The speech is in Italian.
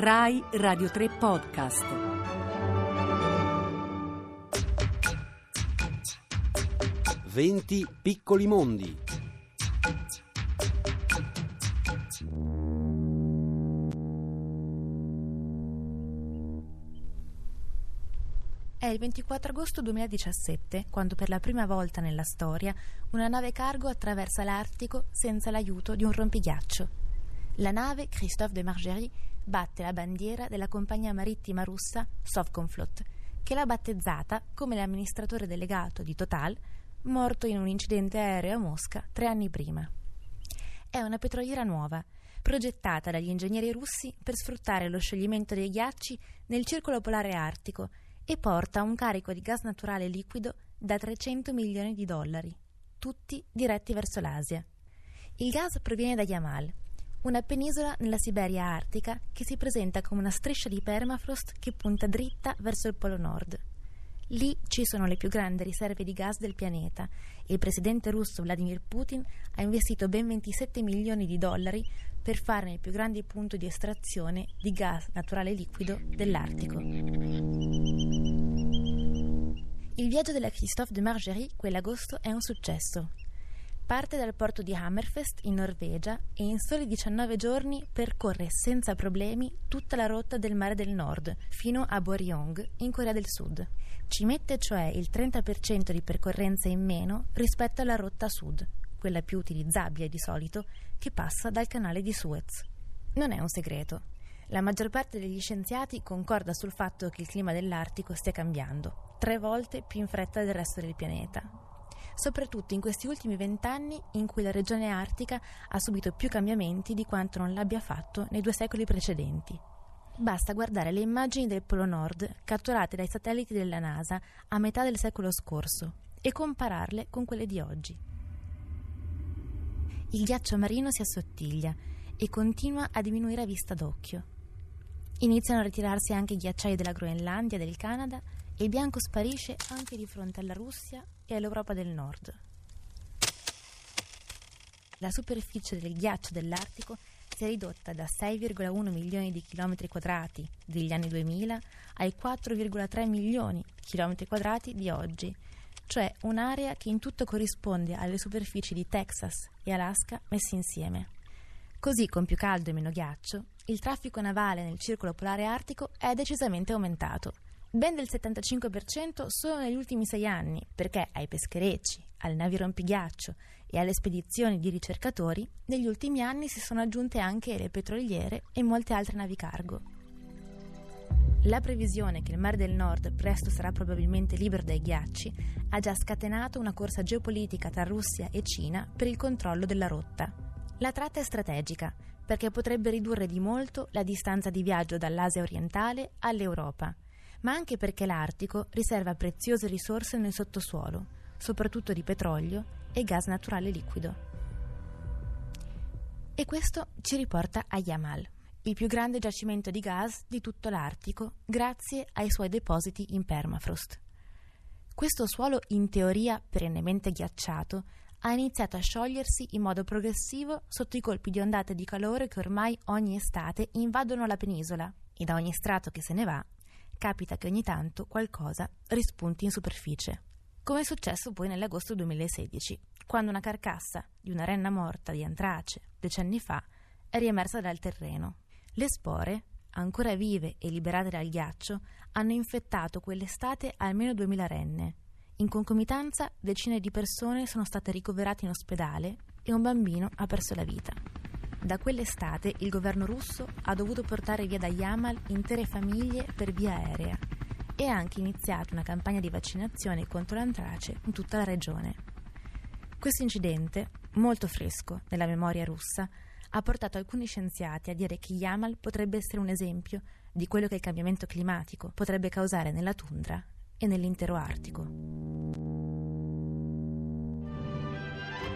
Rai Radio 3 Podcast. Venti piccoli mondi. È il 24 agosto 2017 quando per la prima volta nella storia una nave cargo attraversa l'Artico senza l'aiuto di un rompighiaccio. La nave Christophe de Margerie batte la bandiera della compagnia marittima russa Sovcomflot, che l'ha battezzata come l'amministratore delegato di Total, morto in un incidente aereo a Mosca tre anni prima. È una petroliera nuova, progettata dagli ingegneri russi per sfruttare lo scioglimento dei ghiacci nel circolo polare artico e porta un carico di gas naturale liquido da 300 milioni di dollari, tutti diretti verso l'Asia. Il gas proviene da Yamal, una penisola nella Siberia artica che si presenta come una striscia di permafrost che punta dritta verso il Polo Nord. Lì ci sono le più grandi riserve di gas del pianeta e il presidente russo Vladimir Putin ha investito ben 27 milioni di dollari per farne il più grande punto di estrazione di gas naturale liquido dell'Artico. Il viaggio della Christophe de Margerie quell'agosto è un successo. Parte dal porto di Hammerfest in Norvegia e in soli 19 giorni percorre senza problemi tutta la rotta del Mare del Nord fino a Boryong in Corea del Sud. Ci mette cioè il 30% di percorrenza in meno rispetto alla rotta sud, quella più utilizzabile di solito, che passa dal canale di Suez. Non è un segreto. La maggior parte degli scienziati concorda sul fatto che il clima dell'Artico stia cambiando, tre volte più in fretta del resto del pianeta, soprattutto in questi ultimi vent'anni in cui la regione artica ha subito più cambiamenti di quanto non l'abbia fatto nei due secoli precedenti. Basta guardare le immagini del Polo Nord catturate dai satelliti della NASA a metà del secolo scorso e compararle con quelle di oggi. Il ghiaccio marino si assottiglia e continua a diminuire a vista d'occhio. Iniziano a ritirarsi anche i ghiacciai della Groenlandia e del Canada e il bianco sparisce anche di fronte alla Russia e all'Europa del Nord. La superficie del ghiaccio dell'Artico si è ridotta da 6,1 milioni di chilometri quadrati degli anni 2000 ai 4,3 milioni di chilometri quadrati di oggi, cioè un'area che in tutto corrisponde alle superfici di Texas e Alaska messe insieme. Così, con più caldo e meno ghiaccio, il traffico navale nel circolo polare artico è decisamente aumentato ben del 75% solo negli ultimi sei anni, perché ai pescherecci, alle navi rompighiaccio e alle spedizioni di ricercatori, negli ultimi anni si sono aggiunte anche le petroliere e molte altre navi cargo. La previsione che il Mare del Nord presto sarà probabilmente libero dai ghiacci ha già scatenato una corsa geopolitica tra Russia e Cina per il controllo della rotta. La tratta è strategica perché potrebbe ridurre di molto la distanza di viaggio dall'Asia orientale all'Europa ma anche perché l'Artico riserva preziose risorse nel sottosuolo, soprattutto di petrolio e gas naturale liquido. E questo ci riporta a Yamal, il più grande giacimento di gas di tutto l'Artico, grazie ai suoi depositi in permafrost. Questo suolo, in teoria perennemente ghiacciato, ha iniziato a sciogliersi in modo progressivo sotto i colpi di ondate di calore che ormai ogni estate invadono la penisola e da ogni strato che se ne va capita che ogni tanto qualcosa rispunti in superficie. Come è successo poi nell'agosto 2016, quando una carcassa di una renna morta di antrace decenni fa è riemersa dal terreno. Le spore, ancora vive e liberate dal ghiaccio, hanno infettato quell'estate almeno 2000 renne. In concomitanza, decine di persone sono state ricoverate in ospedale e un bambino ha perso la vita. Da quell'estate il governo russo ha dovuto portare via da Yamal intere famiglie per via aerea e ha anche iniziato una campagna di vaccinazione contro l'antrace in tutta la regione. Questo incidente, molto fresco nella memoria russa, ha portato alcuni scienziati a dire che Yamal potrebbe essere un esempio di quello che il cambiamento climatico potrebbe causare nella tundra e nell'intero Artico.